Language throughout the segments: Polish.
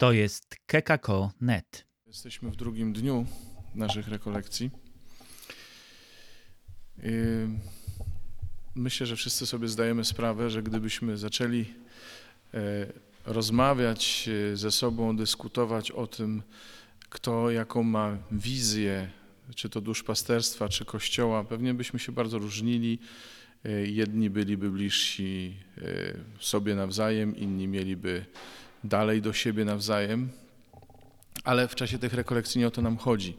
To jest kekako.net. Jesteśmy w drugim dniu naszych rekolekcji. Myślę, że wszyscy sobie zdajemy sprawę, że gdybyśmy zaczęli e, rozmawiać e, ze sobą, dyskutować o tym, kto jaką ma wizję, czy to duszpasterstwa, czy kościoła, pewnie byśmy się bardzo różnili. E, Jedni byliby bliżsi sobie nawzajem, inni mieliby dalej do siebie nawzajem. Ale w czasie tych rekolekcji nie o to nam chodzi,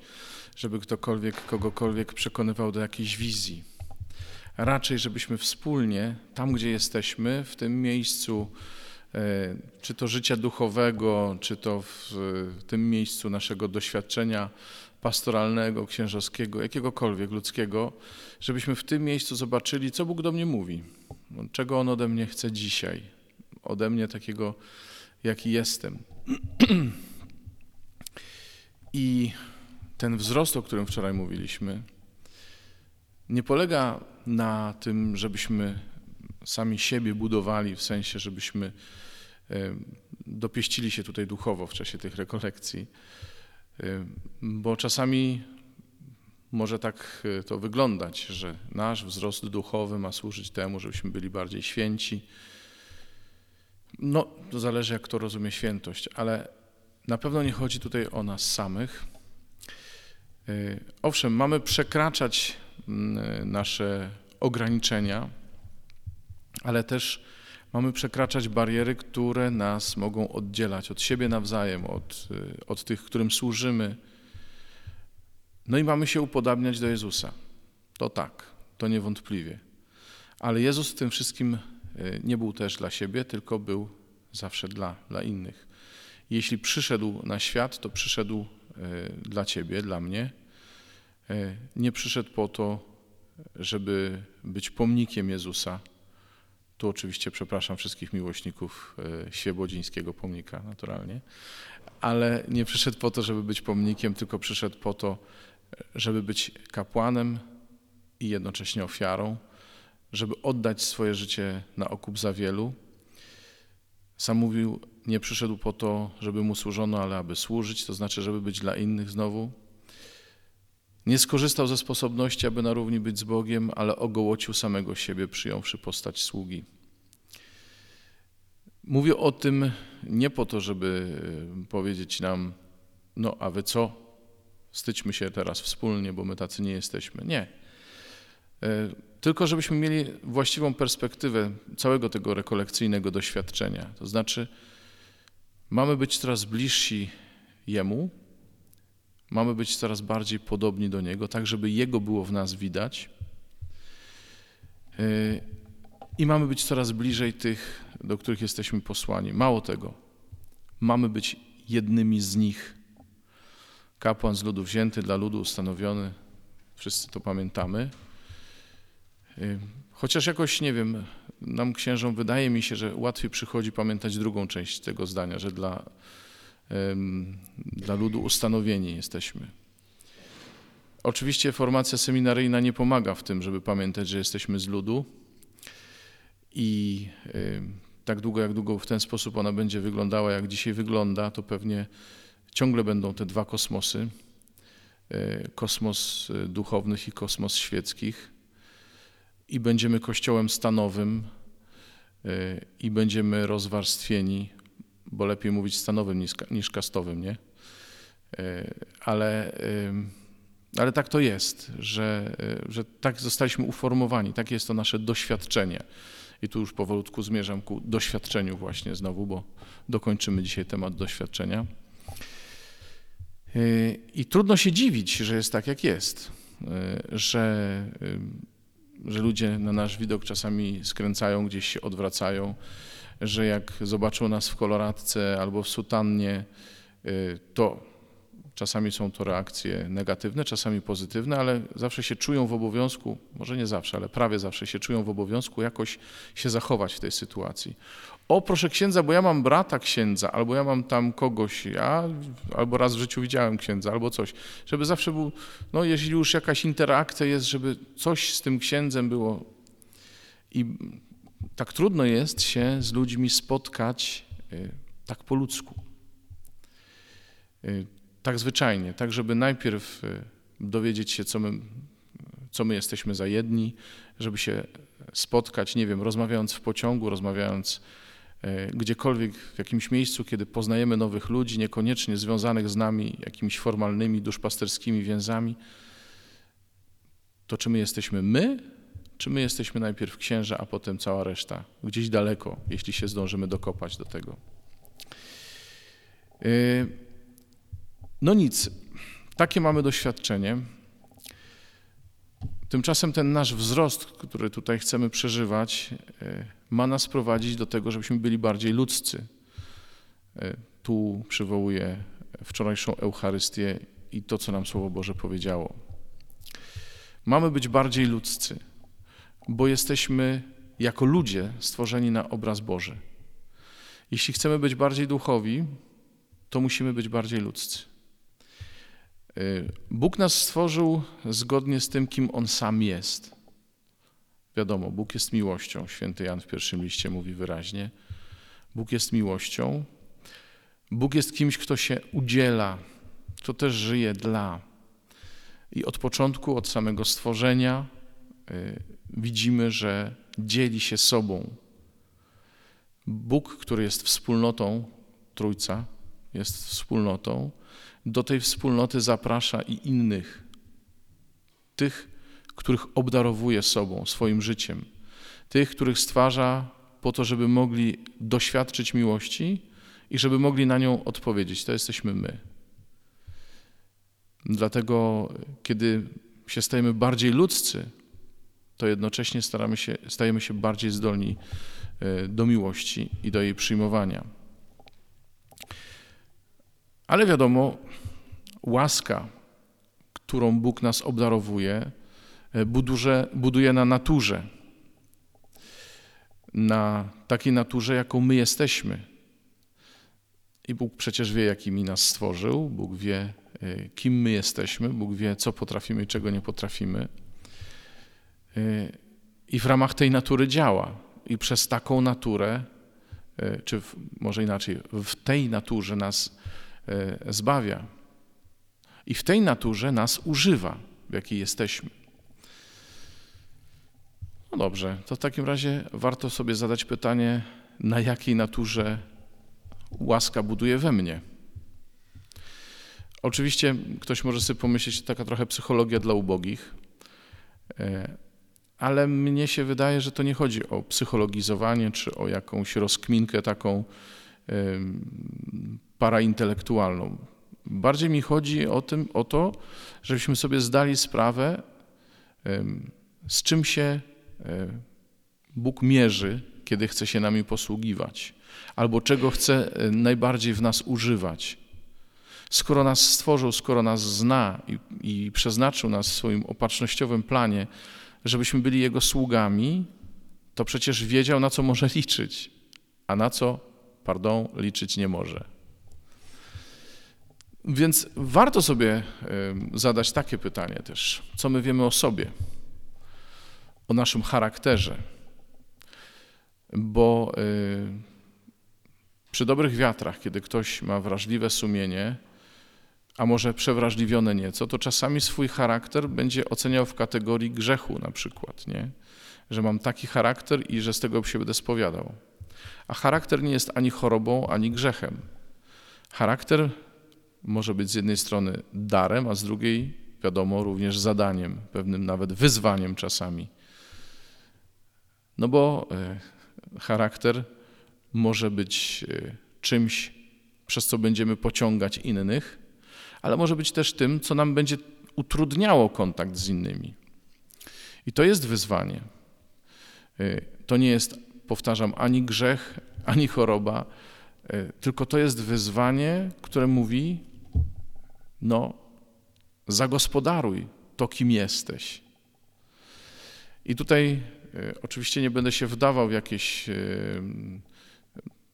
żeby ktokolwiek kogokolwiek przekonywał do jakiejś wizji. Raczej, żebyśmy wspólnie, tam gdzie jesteśmy, w tym miejscu, e, czy to życia duchowego, czy to w tym miejscu naszego doświadczenia pastoralnego, księżowskiego, jakiegokolwiek ludzkiego, żebyśmy w tym miejscu zobaczyli, co Bóg do mnie mówi, czego On ode mnie chce dzisiaj, ode mnie takiego, jaki jestem. I ten wzrost, o którym wczoraj mówiliśmy, nie polega na tym, żebyśmy sami siebie budowali, w sensie, żebyśmy e, dopieścili się tutaj duchowo w czasie tych rekolekcji, e, bo czasami może tak e, to wyglądać, że nasz wzrost duchowy ma służyć temu, żebyśmy byli bardziej święci. No, to zależy, jak kto rozumie świętość, ale na pewno nie chodzi tutaj o nas samych. Owszem, mamy przekraczać nasze ograniczenia, ale też mamy przekraczać bariery, które nas mogą oddzielać od siebie nawzajem, od, od tych, którym służymy. No i mamy się upodabniać do Jezusa. To tak, to niewątpliwie. Ale Jezus w tym wszystkim nie był też dla siebie, tylko był zawsze dla, dla innych. Jeśli przyszedł na świat, to przyszedł dla Ciebie, dla mnie. Nie przyszedł po to, żeby być pomnikiem Jezusa. Tu oczywiście przepraszam wszystkich miłośników świebodzińskiego pomnika, naturalnie, ale nie przyszedł po to, żeby być pomnikiem, tylko przyszedł po to, żeby być kapłanem i jednocześnie ofiarą, żeby oddać swoje życie na okup za wielu. Sam mówił, nie przyszedł po to, żeby mu służono, ale aby służyć, to znaczy, żeby być dla innych znowu. Nie skorzystał ze sposobności, aby na równi być z Bogiem, ale ogołocił samego siebie, przyjąwszy postać sługi. Mówię o tym nie po to, żeby e, powiedzieć nam, no a wy co? Stydźmy się teraz wspólnie, bo my tacy nie jesteśmy. Nie. E, tylko żebyśmy mieli właściwą perspektywę całego tego rekolekcyjnego doświadczenia. To znaczy, mamy być coraz bliżsi Jemu, Mamy być coraz bardziej podobni do Niego, tak żeby Jego było w nas widać. Yy, I mamy być coraz bliżej tych, do których jesteśmy posłani. Mało tego, mamy być jednymi z nich. Kapłan z ludu wzięty, dla ludu ustanowiony, wszyscy to pamiętamy. Chociaż jakoś, nie wiem, nam księżom wydaje mi się, że łatwiej przychodzi pamiętać drugą część tego zdania, że dla dla ludu ustanowieni jesteśmy. Oczywiście formacja seminaryjna nie pomaga w tym, żeby pamiętać, że jesteśmy z ludu i tak długo, jak długo w ten sposób ona będzie wyglądała, jak dzisiaj wygląda, to pewnie ciągle będą te dwa kosmosy, e, kosmos e, duchownych i kosmos świeckich i będziemy kościołem stanowym e, i będziemy rozwarstwieni bo lepiej mówić stanowym niż, niż kastowym, nie? E, ale, ale tak to jest, że, że tak zostaliśmy uformowani, takie jest to nasze doświadczenie. I tu już powolutku zmierzam ku doświadczeniu właśnie znowu, bo dokończymy dzisiaj temat doświadczenia. I trudno się dziwić, że jest tak, jak jest, że, że ludzie na nasz widok czasami skręcają, gdzieś się odwracają, że jak zobaczą nas w koloratce albo w sutannie, y, to czasami są to reakcje negatywne, czasami pozytywne, ale zawsze się czują w obowiązku, może nie zawsze, ale prawie zawsze się czują w obowiązku jakoś się zachować w tej sytuacji. O, proszę księdza, bo ja mam brata księdza, albo ja mam tam kogoś, ja albo raz w życiu widziałem księdza, albo coś. Żeby zawsze był, no jeśli już jakaś interakcja jest, żeby coś z tym księdzem było. I tak trudno jest się z ludźmi spotkać y, tak po ludzku. Tak zwyczajnie, tak żeby najpierw dowiedzieć się, co my, co my jesteśmy za jedni, żeby się spotkać, nie wiem, rozmawiając w pociągu, rozmawiając gdziekolwiek, w jakimś miejscu, kiedy poznajemy nowych ludzi, niekoniecznie związanych z nami jakimiś formalnymi, duszpasterskimi więzami, to czy my jesteśmy my, czy my jesteśmy najpierw księża, a potem cała reszta, gdzieś daleko, jeśli się zdążymy dokopać do tego. Y, no nic, takie mamy doświadczenie. Tymczasem ten nasz wzrost, który tutaj chcemy przeżywać, y, ma nas prowadzić do tego, żebyśmy byli bardziej ludzcy. Y, tu przywołuję wczorajszą Eucharystię i to, co nam Słowo Boże powiedziało. Mamy być bardziej ludzcy, bo jesteśmy jako ludzie stworzeni na obraz Boży. Jeśli chcemy być bardziej duchowi, to musimy być bardziej ludzcy. Y, Bóg nas stworzył zgodnie z tym, kim On sam jest. Wiadomo, Bóg jest miłością. Święty Jan w pierwszym liście mówi wyraźnie. Bóg jest miłością. Bóg jest kimś, kto się udziela, kto też żyje dla. I od początku, od samego stworzenia y, widzimy, że dzieli się sobą. Bóg, który jest wspólnotą, Trójca jest wspólnotą, do tej wspólnoty zaprasza i innych, tych, których obdarowuje sobą, swoim życiem, tych, których stwarza po to, żeby mogli doświadczyć miłości i żeby mogli na nią odpowiedzieć. To jesteśmy my. Dlatego, kiedy się stajemy bardziej ludzcy, to jednocześnie staramy się, stajemy się bardziej zdolni e, do miłości i do jej przyjmowania. Ale wiadomo, łaska, którą Bóg nas obdarowuje, e, buduje, buduje na naturze. Na takiej naturze, jaką my jesteśmy. I Bóg przecież wie, jakimi nas stworzył, Bóg wie, e, kim my jesteśmy, Bóg wie, co potrafimy i czego nie potrafimy. I w ramach tej natury działa. I przez taką naturę, czy może inaczej, w tej naturze nas E, zbawia. I w tej naturze nas używa, w jakiej jesteśmy. No dobrze, to w takim razie warto sobie zadać pytanie, na jakiej naturze łaska buduje we mnie. Oczywiście ktoś może sobie pomyśleć, taka trochę psychologia dla ubogich, e, ale mnie się wydaje, że to nie chodzi o psychologizowanie czy o jakąś rozkminkę taką paraintelektualną. Bardziej mi chodzi o, tym, o to, żebyśmy sobie zdali sprawę, z czym się Bóg mierzy, kiedy chce się nami posługiwać, albo czego chce e, najbardziej w nas używać. Skoro nas stworzył, skoro nas zna i, i przeznaczył nas w swoim opatrznościowym planie, żebyśmy byli Jego sługami, to przecież wiedział, na co może liczyć, a na co, pardon, liczyć nie może. Więc warto sobie zadać takie pytanie też, co my wiemy o sobie, o naszym charakterze. Bo przy dobrych wiatrach, kiedy ktoś ma wrażliwe sumienie, a może przewrażliwione nieco, to czasami swój charakter będzie oceniał w kategorii grzechu na przykład, nie? Że mam taki charakter i że z tego się będę spowiadał. A charakter nie jest ani chorobą, ani grzechem. Charakter może być z jednej strony darem, a z drugiej, wiadomo, również zadaniem, pewnym nawet wyzwaniem czasami. No bo e, charakter może być e, czymś, przez co będziemy pociągać innych, ale może być też tym, co nam będzie utrudniało kontakt z innymi. I to jest wyzwanie. E, to nie jest, powtarzam, ani grzech, ani choroba, tylko to jest wyzwanie, które mówi: no, zagospodaruj to, kim jesteś. I tutaj e, oczywiście nie będę się wdawał w jakieś e,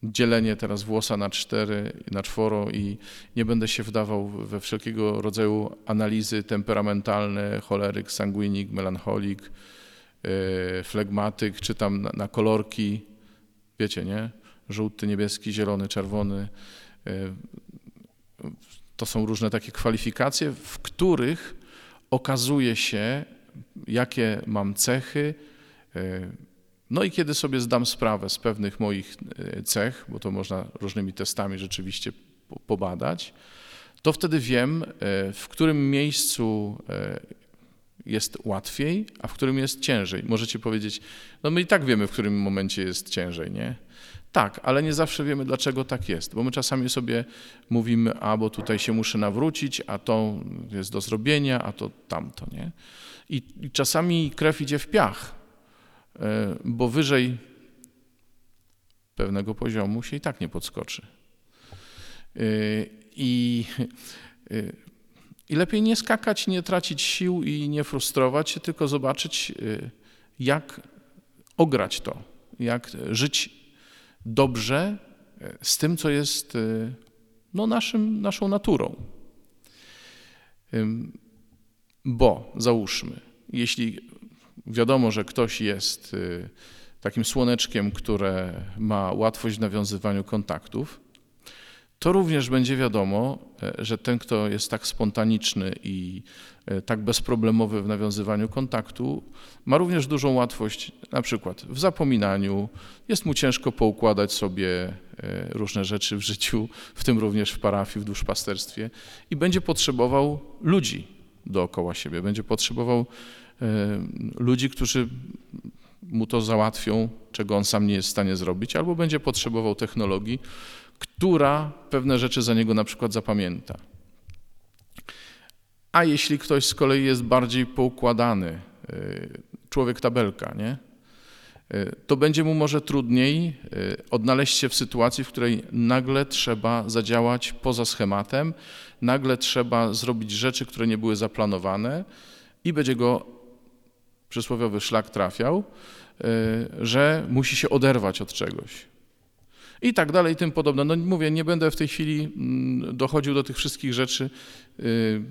dzielenie teraz włosa na cztery, na czworo i nie będę się wdawał we wszelkiego rodzaju analizy temperamentalne, choleryk, sanguinik, melancholik, e, flegmatyk, czy tam na, na kolorki, wiecie, nie? Żółty, niebieski, zielony, czerwony to są różne takie kwalifikacje, w których okazuje się, jakie mam cechy. E, no i kiedy sobie zdam sprawę z pewnych moich cech, bo to można różnymi testami rzeczywiście pobadać, to wtedy wiem, w którym miejscu jest łatwiej, a w którym jest ciężej. Możecie powiedzieć, no my i tak wiemy, w którym momencie jest ciężej, nie? Tak, ale nie zawsze wiemy, dlaczego tak jest, bo my czasami sobie mówimy, a bo tutaj się muszę nawrócić, a to jest do zrobienia, a to tamto, nie? I, i czasami krew idzie w piach, e, bo wyżej pewnego poziomu się i tak nie podskoczy. E, I e, i lepiej nie skakać, nie tracić sił i nie frustrować się, tylko zobaczyć, y, jak ograć to, jak żyć dobrze y, z tym, co jest y, no, naszym, naszą naturą. Bo załóżmy, jeśli wiadomo, że ktoś jest takim słoneczkiem, które ma łatwość w nawiązywaniu kontaktów, to również będzie wiadomo, e, że ten, kto jest tak spontaniczny i e, tak bezproblemowy w nawiązywaniu kontaktu, ma również dużą łatwość na przykład w zapominaniu, jest mu ciężko poukładać sobie e, różne rzeczy w życiu, w tym również w parafii, w duszpasterstwie i będzie potrzebował ludzi dookoła siebie, będzie potrzebował ludzi, którzy mu to załatwią, czego on sam nie jest w stanie zrobić, albo będzie potrzebował technologii, która pewne rzeczy za niego na przykład zapamięta. A jeśli ktoś z kolei jest bardziej poukładany, y, człowiek tabelka, nie? Y, to będzie mu może trudniej y, odnaleźć się w sytuacji, w której nagle trzeba zadziałać poza schematem, nagle trzeba zrobić rzeczy, które nie były zaplanowane i będzie go przysłowiowy szlak trafiał, że musi się oderwać od czegoś i tak dalej, i tym podobne. No mówię, nie będę w tej chwili mm, dochodził do tych wszystkich rzeczy. Y,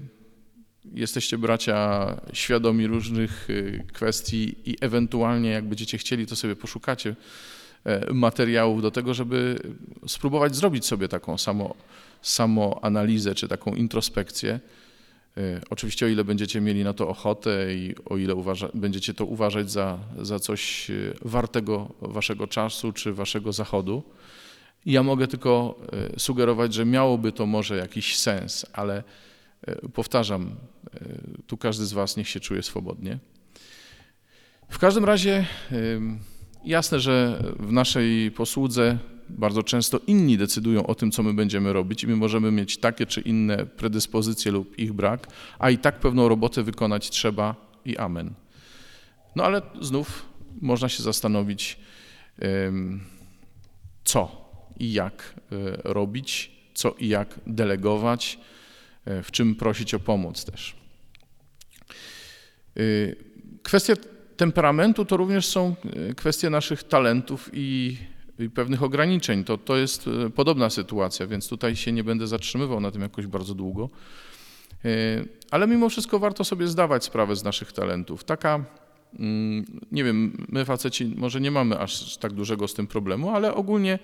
jesteście bracia świadomi różnych y, kwestii i ewentualnie jak będziecie chcieli, to sobie poszukacie e, materiałów do tego, żeby spróbować zrobić sobie taką samo, samo analizę czy taką introspekcję. E, oczywiście o ile będziecie mieli na to ochotę i o ile uważa, będziecie to uważać za, za coś e, wartego waszego czasu czy waszego zachodu. Ja mogę tylko e, sugerować, że miałoby to może jakiś sens, ale powtarzam, tu każdy z was niech się czuje swobodnie. W każdym razie jasne, że w naszej posłudze bardzo często inni decydują o tym, co my będziemy robić, i my możemy mieć takie czy inne predyspozycje lub ich brak, a i tak pewną robotę wykonać trzeba i amen. No ale znów można się zastanowić, co i jak e, robić, co i jak delegować, e, w czym prosić o pomoc też. E, kwestie temperamentu to również są kwestie naszych talentów i i pewnych ograniczeń. To, to jest e, podobna sytuacja, więc tutaj się nie będę zatrzymywał na tym jakoś bardzo długo. E, ale mimo wszystko warto sobie zdawać sprawę z naszych talentów. Taka, mm, nie wiem, my faceci może nie mamy aż tak dużego z tym problemu, ale ogólnie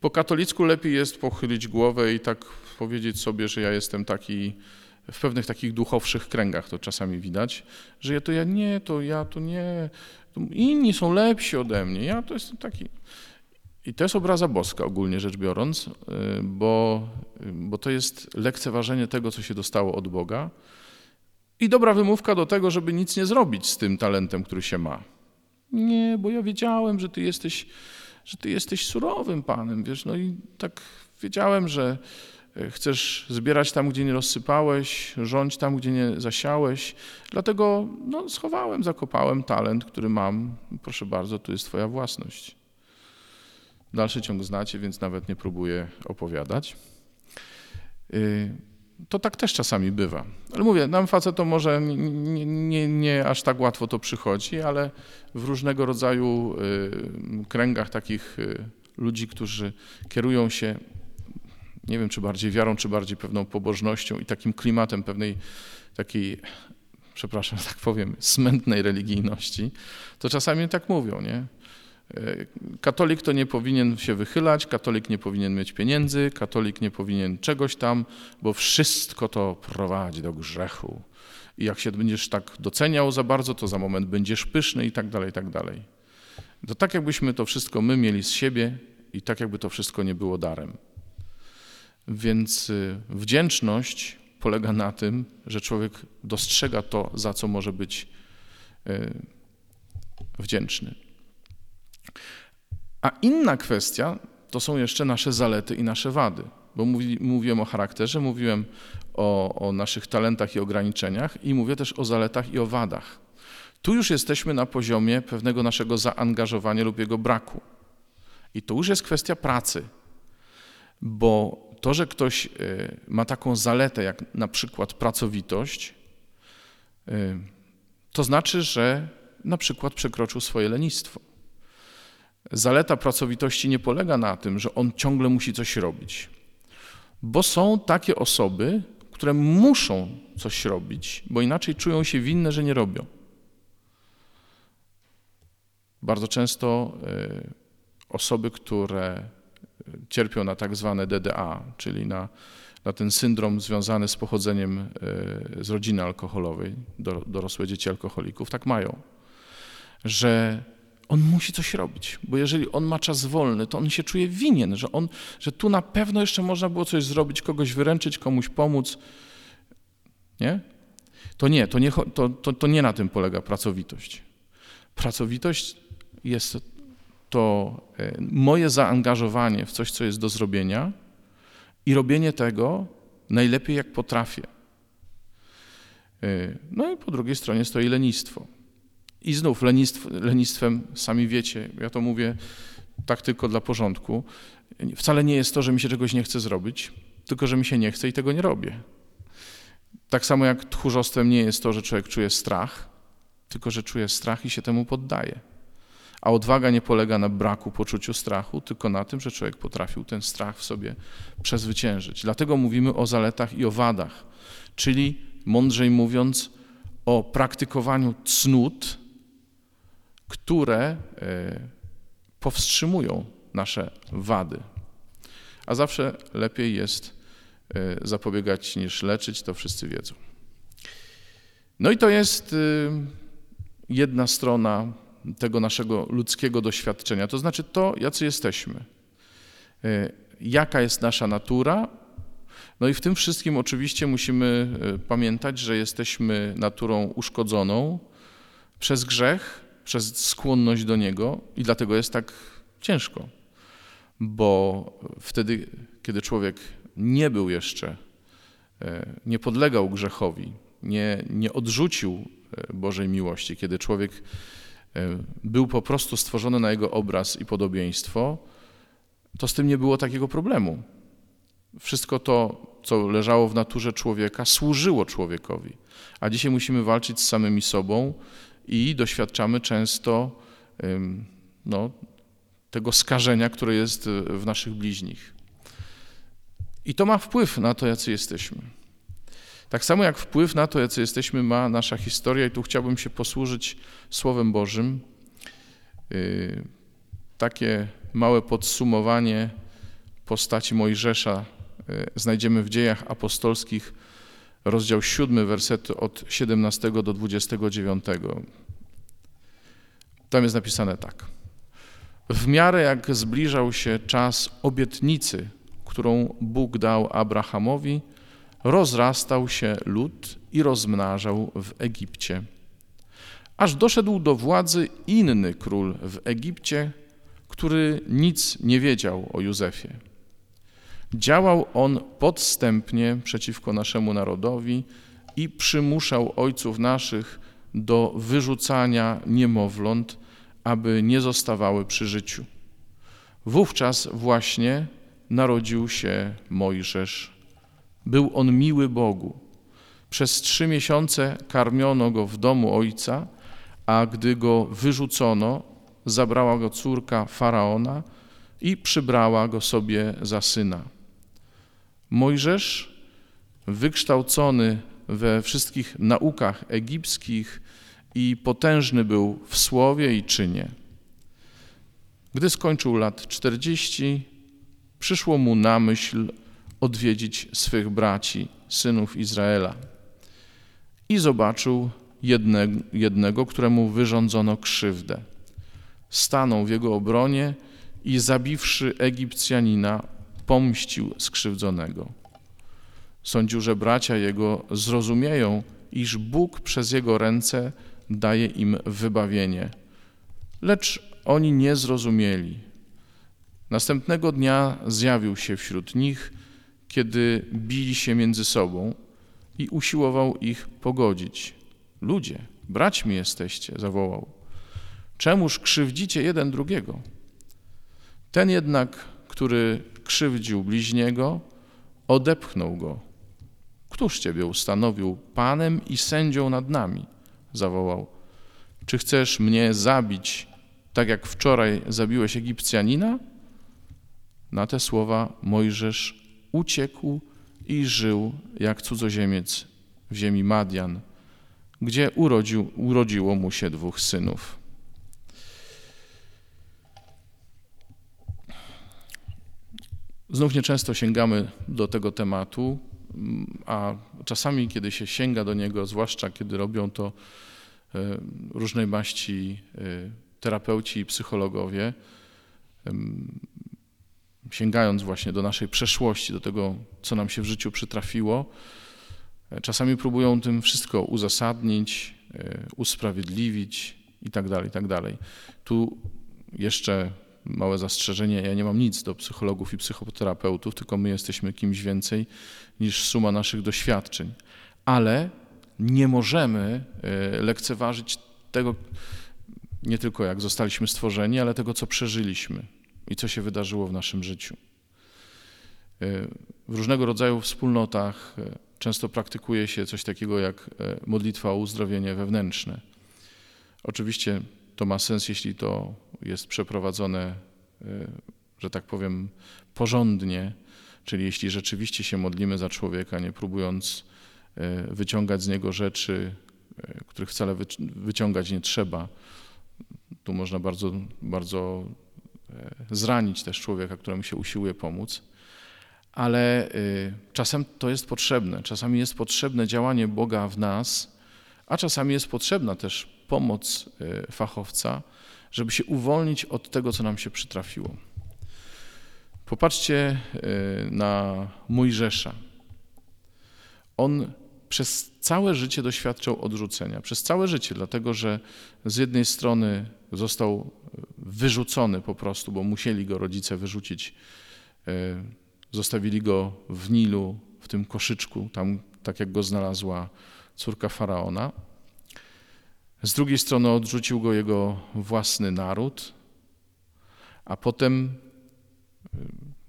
po katolicku lepiej jest pochylić głowę i tak powiedzieć sobie, że ja jestem taki w pewnych takich duchowszych kręgach to czasami widać, że ja to ja nie, to ja to nie, inni są lepsi ode mnie, ja to jestem taki. I to jest obraza boska ogólnie rzecz biorąc, y, bo, bo to jest lekceważenie tego, co się dostało od Boga i dobra wymówka do tego, żeby nic nie zrobić z tym talentem, który się ma. Nie, bo ja wiedziałem, że ty jesteś, że ty jesteś surowym panem, wiesz, no i tak wiedziałem, że y, chcesz zbierać tam, gdzie nie rozsypałeś, rządź tam, gdzie nie zasiałeś, dlatego no, schowałem, zakopałem talent, który mam. Proszę bardzo, tu jest twoja własność. Dalszy ciąg znacie, więc nawet nie próbuję opowiadać. Y, to tak też czasami bywa. Ale mówię, nam to może nie, nie, nie, aż tak łatwo to przychodzi, ale w różnego rodzaju y, kręgach takich y, ludzi, którzy kierują się, nie wiem czy bardziej wiarą, czy bardziej pewną pobożnością i takim klimatem pewnej takiej, przepraszam, tak powiem, smętnej religijności, to czasami tak mówią, nie? E, katolik to nie powinien się wychylać, katolik nie powinien mieć pieniędzy, katolik nie powinien czegoś tam, bo wszystko to prowadzi do grzechu. I jak się będziesz tak doceniał za bardzo, to za moment będziesz pyszny i tak dalej, i tak dalej. To tak jakbyśmy to wszystko my mieli z siebie i tak jakby to wszystko nie było darem. Więc y, wdzięczność polega na tym, że człowiek dostrzega to, za co może być y, wdzięczny. A inna kwestia to są jeszcze nasze zalety i nasze wady. Bo mówi, mówiłem o charakterze, mówiłem o, o naszych talentach i ograniczeniach i mówię też o zaletach i o wadach. Tu już jesteśmy na poziomie pewnego naszego zaangażowania lub jego braku. I to już jest kwestia pracy, bo to, że ktoś e, ma taką zaletę jak na przykład pracowitość, e, to znaczy, że na przykład przekroczył swoje lenistwo. Zaleta pracowitości nie polega na tym, że on ciągle musi coś robić, bo są takie osoby, które muszą coś robić, bo inaczej czują się winne, że nie robią. Bardzo często e, osoby, które cierpią na tak zwane DDA, czyli na, na ten syndrom związany z pochodzeniem e, z rodziny alkoholowej, dorosłe dzieci alkoholików, tak mają, że on musi coś robić, bo jeżeli on ma czas wolny, to on się czuje winien, że, on, że tu na pewno jeszcze można było coś zrobić, kogoś wyręczyć, komuś pomóc. Nie? To nie, to nie, to, to, to nie na tym polega pracowitość. Pracowitość jest to e, moje zaangażowanie w coś, co jest do zrobienia i robienie tego najlepiej jak potrafię. E, no i po drugiej stronie stoi lenistwo. I znów lenistw, lenistwem, sami wiecie, ja to mówię tak tylko dla porządku, wcale nie jest to, że mi się czegoś nie chce zrobić, tylko że mi się nie chce i tego nie robię. Tak samo jak tchórzostwem nie jest to, że człowiek czuje strach, tylko że czuje strach i się temu poddaje. A odwaga nie polega na braku poczuciu strachu, tylko na tym, że człowiek potrafił ten strach w sobie przezwyciężyć. Dlatego mówimy o zaletach i o wadach, czyli mądrzej mówiąc, o praktykowaniu cnót, które e, powstrzymują nasze wady. A zawsze lepiej jest e, zapobiegać niż leczyć, to wszyscy wiedzą. No i to jest e, jedna strona tego naszego ludzkiego doświadczenia, to znaczy to, jacy jesteśmy. Jaka jest nasza natura, no i w tym wszystkim oczywiście musimy pamiętać, że jesteśmy naturą uszkodzoną przez grzech, przez skłonność do niego i dlatego jest tak ciężko. Bo wtedy, kiedy człowiek nie był jeszcze, e, nie podlegał grzechowi, nie, nie odrzucił e, Bożej miłości, kiedy człowiek e, był po prostu stworzony na jego obraz i podobieństwo, to z tym nie było takiego problemu. Wszystko to, co leżało w naturze człowieka, służyło człowiekowi. A dzisiaj musimy walczyć z samymi sobą i doświadczamy często no, tego skażenia, które jest w naszych bliźnich. I to ma wpływ na to, jacy jesteśmy. Tak samo jak wpływ na to, jacy jesteśmy, ma nasza historia, i tu chciałbym się posłużyć Słowem Bożym. Y, takie małe podsumowanie postaci Mojżesza y, znajdziemy w dziejach apostolskich rozdział 7, wersety od 17 do 29. Tam jest napisane tak. W miarę jak zbliżał się czas obietnicy, którą Bóg dał Abrahamowi, rozrastał się lud i rozmnażał w Egipcie. Aż doszedł do władzy inny król w Egipcie, który nic nie wiedział o Józefie. Działał on podstępnie przeciwko naszemu narodowi i przymuszał ojców naszych do wyrzucania niemowląt, aby nie zostawały przy życiu. Wówczas właśnie narodził się Mojżesz. Był on miły Bogu. Przez trzy miesiące karmiono go w domu ojca, a gdy go wyrzucono, zabrała go córka faraona i przybrała go sobie za syna. Mojżesz, wykształcony we wszystkich naukach egipskich i potężny był w słowie i czynie. Gdy skończył lat 40, przyszło mu na myśl odwiedzić swych braci, synów Izraela. I zobaczył jednego, jednego, któremu wyrządzono krzywdę. Stanął w jego obronie i zabiwszy Egipcjanina, pomścił skrzywdzonego. Sądził, że bracia jego zrozumieją, iż Bóg przez jego ręce daje im wybawienie. Lecz oni nie zrozumieli. Następnego dnia zjawił się wśród nich, kiedy bili się między sobą i usiłował ich pogodzić. Ludzie, braćmi jesteście, zawołał. Czemuż krzywdzicie jeden drugiego? Ten jednak, który krzywdził bliźniego, odepchnął go. Któż ciebie ustanowił panem i sędzią nad nami? zawołał. Czy chcesz mnie zabić, tak jak wczoraj zabiłeś Egipcjanina? Na te słowa Mojżesz uciekł i żył jak cudzoziemiec w ziemi Madian, gdzie urodził, urodziło mu się dwóch synów. Znów nieczęsto sięgamy do tego tematu, a czasami, kiedy się sięga do niego, zwłaszcza kiedy robią to e, różnej maści e, terapeuci i psychologowie, sięgając właśnie do naszej przeszłości, do tego, co nam się w życiu przytrafiło, e, czasami próbują tym wszystko uzasadnić, usprawiedliwić itd., tak itd. Tak tu jeszcze małe zastrzeżenie, ja nie mam nic do psychologów i psychoterapeutów, tylko my jesteśmy kimś więcej niż suma naszych doświadczeń. Ale nie możemy e, lekceważyć tego, nie tylko jak zostaliśmy stworzeni, ale tego, co przeżyliśmy i co się wydarzyło w naszym życiu. E, w różnego rodzaju wspólnotach e, często praktykuje się coś takiego jak modlitwa o uzdrowienie wewnętrzne. Oczywiście to ma sens, jeśli to jest przeprowadzone, że tak powiem, porządnie, Czyli jeśli rzeczywiście się modlimy za człowieka, nie próbując e, wyciągać z niego rzeczy, e, których wcale wyciągać nie trzeba, tu można bardzo, bardzo zranić też człowieka, któremu się usiłuje pomóc. Ale czasem to jest potrzebne. Czasami jest potrzebne działanie Boga w nas, a czasami jest potrzebna też pomoc fachowca, żeby się uwolnić od tego, co nam się przytrafiło. Popatrzcie e, na Mojżesza. On przez całe życie doświadczał odrzucenia. Przez całe życie, dlatego że z jednej strony został wyrzucony po prostu, bo musieli go rodzice wyrzucić. E, zostawili go w Nilu, w tym koszyczku, tam tak jak go znalazła córka faraona. Z drugiej strony odrzucił go jego własny naród, a potem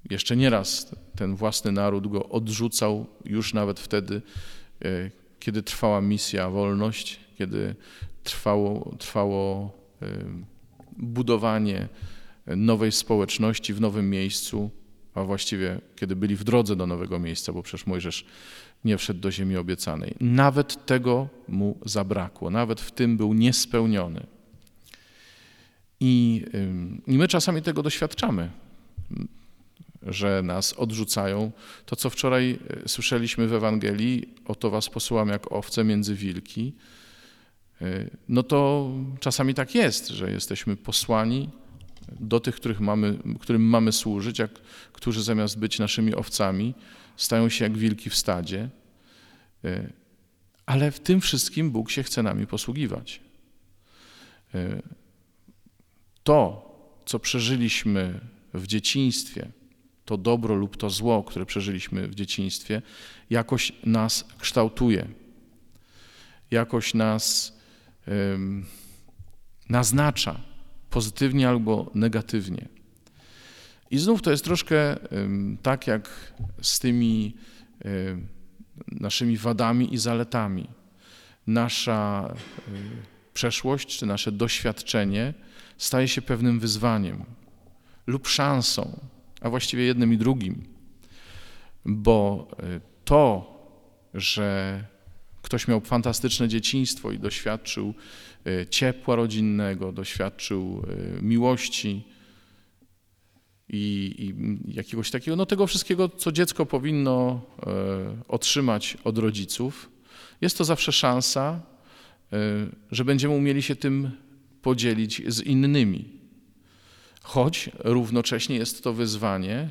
jeszcze nieraz ten własny naród go odrzucał, już nawet wtedy, e, kiedy trwała misja wolność, kiedy trwało, trwało e, budowanie nowej społeczności w nowym miejscu, a właściwie kiedy byli w drodze do nowego miejsca, bo przecież Mojżesz nie wszedł do ziemi obiecanej. Nawet tego mu zabrakło, nawet w tym był niespełniony. I, i my czasami tego doświadczamy że nas odrzucają. To, co wczoraj e, słyszeliśmy w Ewangelii, oto was posyłam jak owce między wilki, e, no to czasami tak jest, że jesteśmy posłani do tych, których mamy, którym mamy służyć, jak, którzy zamiast być naszymi owcami, stają się jak wilki w stadzie. E, ale w tym wszystkim Bóg się chce nami posługiwać. To, co przeżyliśmy w dzieciństwie, to dobro lub to zło, które przeżyliśmy w dzieciństwie, jakoś nas kształtuje, jakoś nas naznacza pozytywnie albo negatywnie. I znów to jest troszkę tak jak z tymi naszymi wadami i zaletami. Nasza przeszłość czy nasze doświadczenie staje się pewnym wyzwaniem lub szansą a właściwie jednym i drugim. Bo e, to, że ktoś miał fantastyczne dzieciństwo i doświadczył e, ciepła rodzinnego, doświadczył e, miłości, i, i jakiegoś takiego, no tego wszystkiego, co dziecko powinno e, otrzymać od rodziców, jest to zawsze szansa, e, że będziemy umieli się tym podzielić z innymi. Choć równocześnie jest to wyzwanie,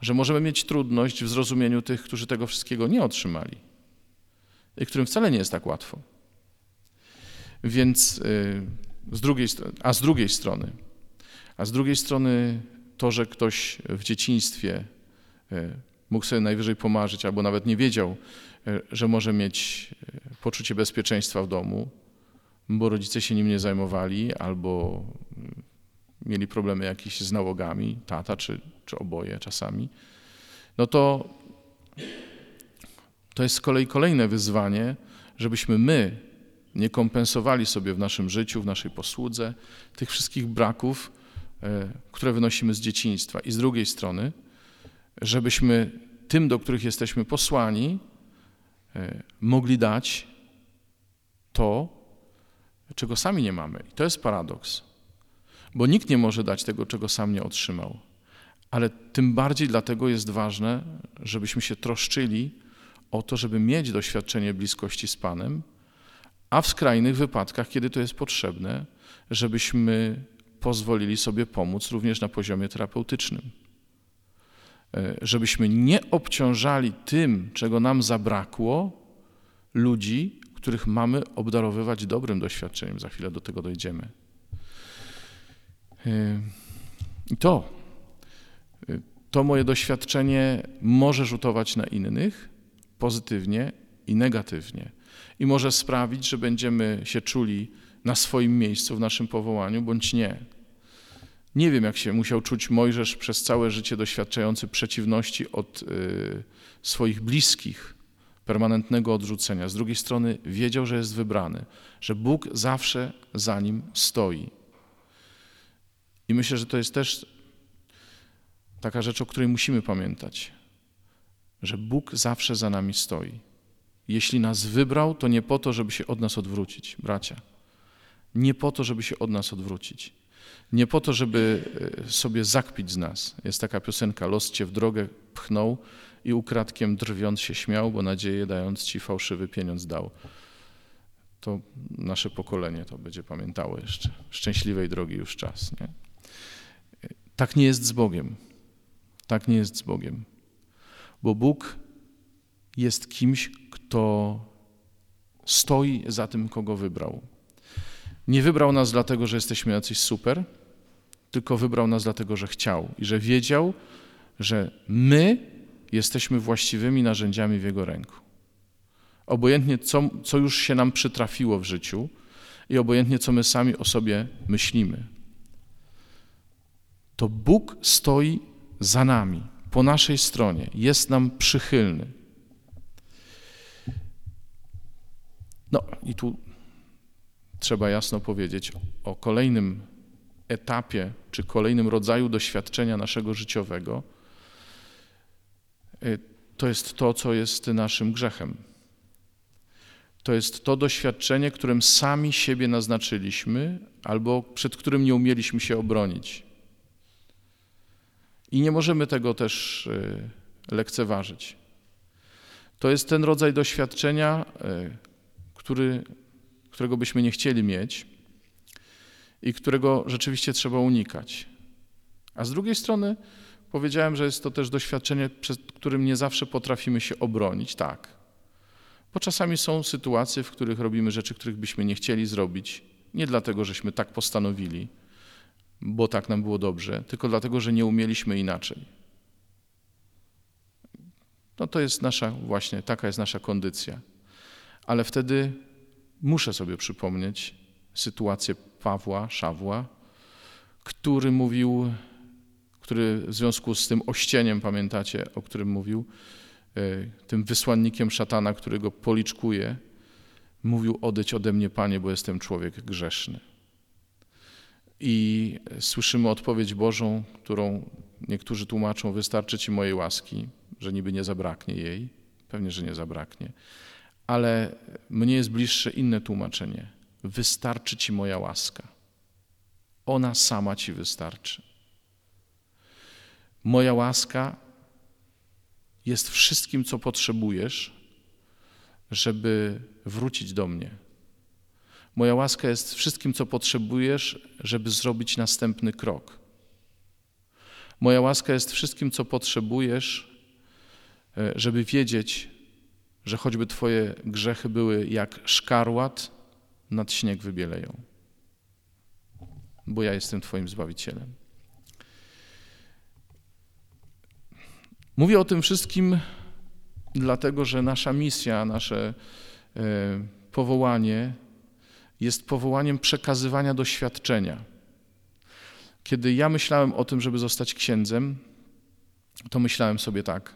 że możemy mieć trudność w zrozumieniu tych, którzy tego wszystkiego nie otrzymali i którym wcale nie jest tak łatwo. Więc z drugiej, a z drugiej strony, a z drugiej strony to, że ktoś w dzieciństwie e, mógł sobie najwyżej pomarzyć, albo nawet nie wiedział, e, że może mieć e, poczucie bezpieczeństwa w domu, bo rodzice się nim nie zajmowali, albo mieli problemy jakieś z nałogami, tata czy, czy oboje czasami, no to to jest z kolei kolejne wyzwanie, żebyśmy my nie kompensowali sobie w naszym życiu, w naszej posłudze tych wszystkich braków, które wynosimy z dzieciństwa. I z drugiej strony, żebyśmy tym, do których jesteśmy posłani, e, mogli dać to, czego sami nie mamy. I to jest paradoks, bo nikt nie może dać tego, czego sam nie otrzymał. Ale tym bardziej dlatego jest ważne, żebyśmy się troszczyli o to, żeby mieć doświadczenie bliskości z Panem, a w skrajnych wypadkach, kiedy to jest potrzebne, żebyśmy pozwolili sobie pomóc również na poziomie terapeutycznym. E, żebyśmy nie obciążali tym, czego nam zabrakło, ludzi, których mamy obdarowywać dobrym doświadczeniem. Za chwilę do tego dojdziemy. E, I to, e, to moje doświadczenie może rzutować na innych pozytywnie i negatywnie. I może sprawić, że będziemy się czuli na swoim miejscu w naszym powołaniu, bądź nie. Nie wiem, jak się musiał czuć Mojżesz przez całe życie doświadczający przeciwności od y, swoich bliskich, permanentnego odrzucenia. Z drugiej strony wiedział, że jest wybrany, że Bóg zawsze za nim stoi. I myślę, że to jest też taka rzecz, o której musimy pamiętać, że Bóg zawsze za nami stoi. Jeśli nas wybrał, to nie po to, żeby się od nas odwrócić, bracia. Nie po to, żeby się od nas odwrócić. Nie po to, żeby e, sobie zakpić z nas. Jest taka piosenka, los cię w drogę pchnął i ukradkiem drwiąc się śmiał, bo nadzieję dając ci fałszywy pieniądz dał. To nasze pokolenie to będzie pamiętało jeszcze. Szczęśliwej drogi już czas. Nie? Tak nie jest z Bogiem. Tak nie jest z Bogiem. Bo Bóg jest kimś, kto stoi za tym, kogo wybrał. Nie wybrał nas dlatego, że jesteśmy jacyś super, tylko wybrał nas dlatego, że chciał i że wiedział, że my jesteśmy właściwymi narzędziami w Jego ręku. Obojętnie, co, co już się nam przytrafiło w życiu i obojętnie, co my sami o sobie myślimy, to Bóg stoi za nami, po naszej stronie, jest nam przychylny. No i tu trzeba jasno powiedzieć o kolejnym etapie czy kolejnym rodzaju doświadczenia naszego życiowego, y, to jest to, co jest naszym grzechem. To jest to doświadczenie, którym sami siebie naznaczyliśmy albo przed którym nie umieliśmy się obronić. I nie możemy tego też y, lekceważyć. To jest ten rodzaj doświadczenia, y, który, którego byśmy nie chcieli mieć, i którego rzeczywiście trzeba unikać. A z drugiej strony powiedziałem, że jest to też doświadczenie, przed którym nie zawsze potrafimy się obronić. Tak. Bo czasami są sytuacje, w których robimy rzeczy, których byśmy nie chcieli zrobić, nie dlatego, żeśmy tak postanowili, bo tak nam było dobrze, tylko dlatego, że nie umieliśmy inaczej. No to jest nasza właśnie, taka jest nasza kondycja. Ale wtedy muszę sobie przypomnieć sytuację Pawła, Szawła, który mówił, który w związku z tym ościeniem, pamiętacie, o którym mówił, e, tym wysłannikiem szatana, który go policzkuje, mówił: Odejdź ode mnie, panie, bo jestem człowiek grzeszny. I słyszymy odpowiedź Bożą, którą niektórzy tłumaczą: Wystarczy ci mojej łaski, że niby nie zabraknie jej. Pewnie, że nie zabraknie. Ale mnie jest bliższe inne tłumaczenie wystarczy Ci moja łaska. Ona sama Ci wystarczy. Moja łaska jest wszystkim, co potrzebujesz, żeby wrócić do mnie. Moja łaska jest wszystkim, co potrzebujesz, żeby zrobić następny krok. Moja łaska jest wszystkim, co potrzebujesz, e, żeby wiedzieć, że choćby Twoje grzechy były jak szkarłat, nad śnieg wybieleją. Bo ja jestem Twoim Zbawicielem. Mówię o tym wszystkim dlatego, że nasza misja, nasze e, powołanie jest powołaniem przekazywania doświadczenia. Kiedy ja myślałem o tym, żeby zostać księdzem, to myślałem sobie tak: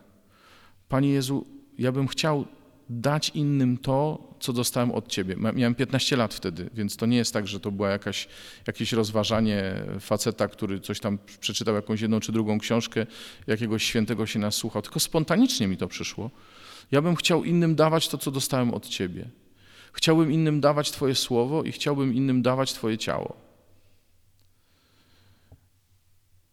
Panie Jezu, ja bym chciał dać innym to, co dostałem od Ciebie. Miałem 15 lat wtedy, więc to nie jest tak, że to było jakaś, jakieś rozważanie faceta, który coś tam przeczytał, jakąś jedną czy drugą książkę, jakiegoś świętego się nasłuchał, tylko spontanicznie mi to przyszło. Ja bym chciał innym dawać to, co dostałem od Ciebie. Chciałbym innym dawać Twoje słowo i chciałbym innym dawać Twoje ciało.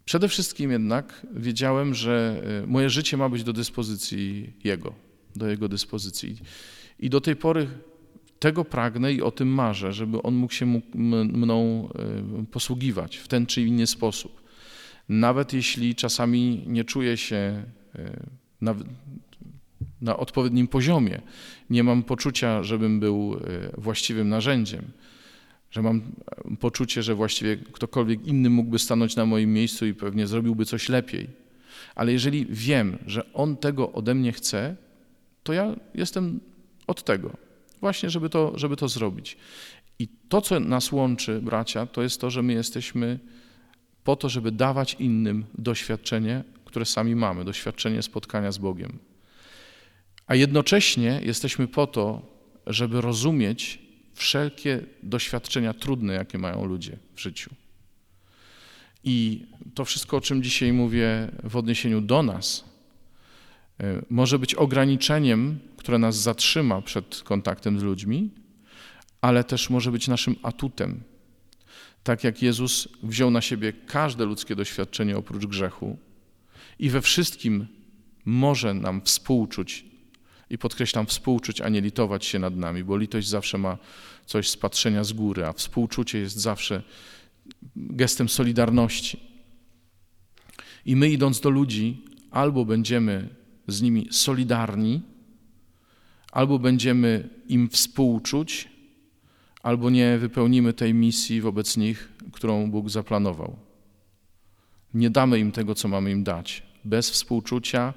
Przede wszystkim jednak wiedziałem, że e, moje życie ma być do dyspozycji Jego, do Jego dyspozycji. I do tej pory tego pragnę i o tym marzę, żeby On mógł się mną e, posługiwać w ten czy inny sposób. Nawet jeśli czasami nie czuję się e, na, na odpowiednim poziomie, nie mam poczucia, żebym był właściwym narzędziem że mam poczucie, że właściwie ktokolwiek inny mógłby stanąć na moim miejscu i pewnie zrobiłby coś lepiej. Ale jeżeli wiem, że On tego ode mnie chce, to ja jestem od tego, właśnie, żeby to, żeby to zrobić. I to, co nas łączy, bracia, to jest to, że my jesteśmy po to, żeby dawać innym doświadczenie, które sami mamy, doświadczenie spotkania z Bogiem. A jednocześnie jesteśmy po to, żeby rozumieć wszelkie doświadczenia trudne, jakie mają ludzie w życiu. I to wszystko, o czym dzisiaj mówię w odniesieniu do nas, może być ograniczeniem, które nas zatrzyma przed kontaktem z ludźmi, ale też może być naszym atutem. Tak jak Jezus wziął na siebie każde ludzkie doświadczenie oprócz grzechu i we wszystkim może nam współczuć i podkreślam współczuć, a nie litować się nad nami, bo litość zawsze ma coś z patrzenia z góry, a współczucie jest zawsze gestem solidarności. I my idąc do ludzi, albo będziemy z nimi solidarni, albo będziemy im współczuć, albo nie wypełnimy tej misji wobec nich, którą Bóg zaplanował. Nie damy im tego, co mamy im dać. Bez współczucia,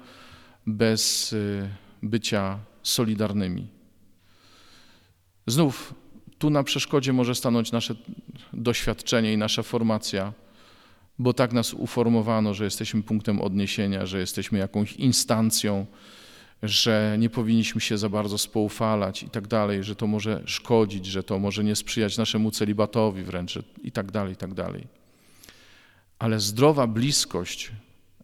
bez y, bycia solidarnymi. Znów tu na przeszkodzie może stanąć nasze doświadczenie i nasza formacja, bo tak nas uformowano, że jesteśmy punktem odniesienia, że jesteśmy jakąś instancją, że nie powinniśmy się za bardzo spoufalać i tak dalej, że to może szkodzić, że to może nie sprzyjać naszemu celibatowi wręcz i tak dalej, i tak dalej. Ale zdrowa bliskość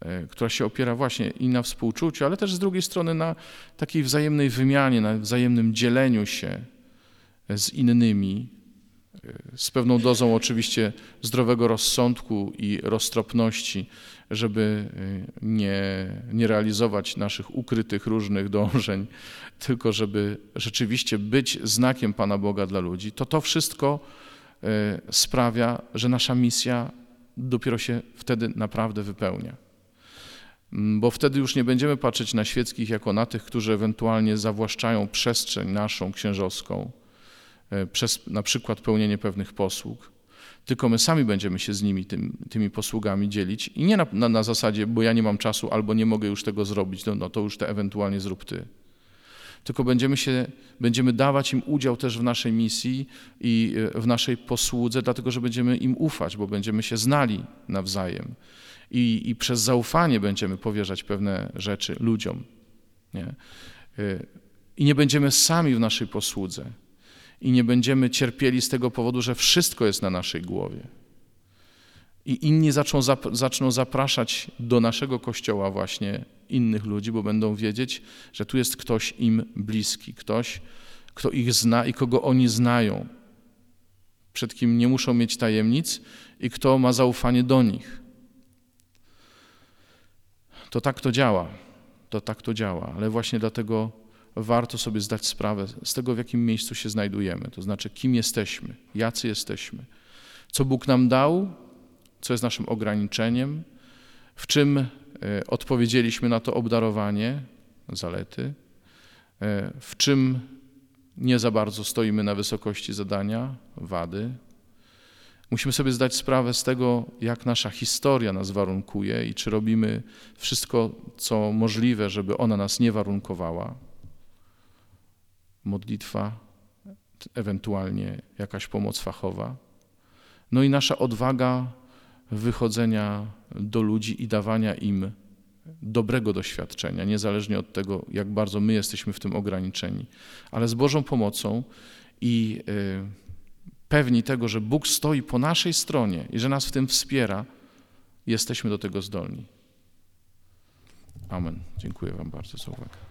E, która się opiera właśnie i na współczuciu, ale też z drugiej strony na takiej wzajemnej wymianie, na wzajemnym dzieleniu się z innymi, e, z pewną dozą oczywiście zdrowego rozsądku i roztropności, żeby e, nie, nie realizować naszych ukrytych różnych dążeń, tylko żeby rzeczywiście być znakiem Pana Boga dla ludzi, to to wszystko sprawia, że nasza misja dopiero się wtedy naprawdę wypełnia. Mm, bo wtedy już nie będziemy patrzeć na świeckich jako na tych, którzy ewentualnie zawłaszczają przestrzeń naszą księżowską przez na przykład pełnienie pewnych posług, tylko my sami będziemy się z nimi tym, tymi posługami dzielić i nie na, na, na, zasadzie, bo ja nie mam czasu albo nie mogę już tego zrobić, no, no to już to ewentualnie zrób ty. Tylko będziemy, się, będziemy dawać im udział też w naszej misji i e, w naszej posłudze, dlatego że będziemy im ufać, bo będziemy się znali nawzajem i, i przez zaufanie będziemy powierzać pewne rzeczy ludziom. Nie? Y, I nie będziemy sami w naszej posłudze. I nie będziemy cierpieli z tego powodu, że wszystko jest na naszej głowie. I inni zaczną, zaczną zapraszać do naszego kościoła właśnie innych ludzi, bo będą wiedzieć, że tu jest ktoś im bliski, ktoś, kto ich zna i kogo oni znają, przed kim nie muszą mieć tajemnic i kto ma zaufanie do nich. To tak to działa. To tak to działa, ale właśnie dlatego warto sobie zdać sprawę z tego, w jakim miejscu się znajdujemy, to znaczy kim jesteśmy, jacy jesteśmy, co Bóg nam dał, co jest naszym ograniczeniem, w czym e, odpowiedzieliśmy na to obdarowanie, zalety, e, w czym nie za bardzo stoimy na wysokości zadania, wady. Musimy sobie zdać sprawę z tego, jak nasza historia nas warunkuje i czy robimy wszystko, co możliwe, żeby ona nas nie warunkowała. Modlitwa, ewentualnie jakaś pomoc fachowa. No i nasza odwaga wychodzenia do ludzi i dawania im dobrego doświadczenia, niezależnie od tego, jak bardzo my jesteśmy w tym ograniczeni, ale z Bożą pomocą i y, pewni tego, że Bóg stoi po naszej stronie i że nas w tym wspiera, jesteśmy do tego zdolni. Amen. Dziękuję Wam bardzo za uwagę.